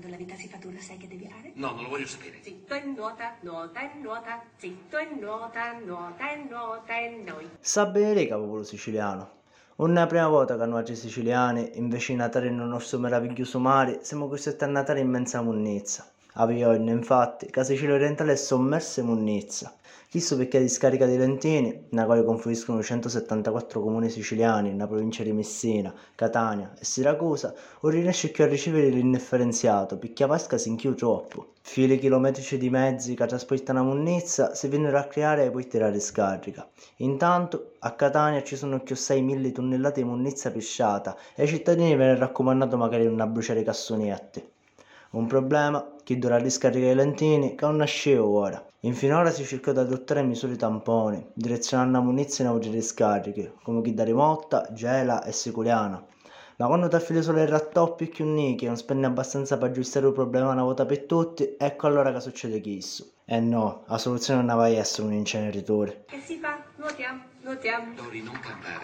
quando la vita si fa dura sai che devi fare? No, non lo voglio sapere. Zitto e nuota, nuota e nuota, zitto e nuota, nuota e nuota e noi. Sa bene lei popolo siciliano. Non è la prima volta che noi siciliani, invece di Natale nel nostro meraviglioso mare, siamo costretti a Natale in mezza munnizza. A Viogna, infatti, che Sicilia orientale è sommersa in munnizza. Chissà perché la discarica di Lentini, nella quale confluiscono 174 comuni siciliani nella provincia di Messina, Catania e Siracusa, non riesce più a ricevere l'indifferenziato, perché la vasca si inchiude troppo. Fili chilometrici di mezzi che trasportano a munnizza si vennero a creare ai porti della discarica. Intanto, a Catania ci sono più 6.000 tonnellate di munnizza pisciata e ai cittadini viene raccomandato magari non bruciare i cassonetti. Un problema che dovrà riscaricare i lentini che non nasceva ora. In finora si cerca di adottare misure tamponi, direzionando la munizione a oggi discariche, come chi da Rimotta, Gela e Siculiana. Ma quando ti affili solo il rattoppi più nichi e non spendi abbastanza per aggiustare il problema una volta per tutti, ecco allora che succede questo. E no, la soluzione non va a essere un inceneritore. Che si fa? Nuotiamo, nuotiamo. Dori, non cantare.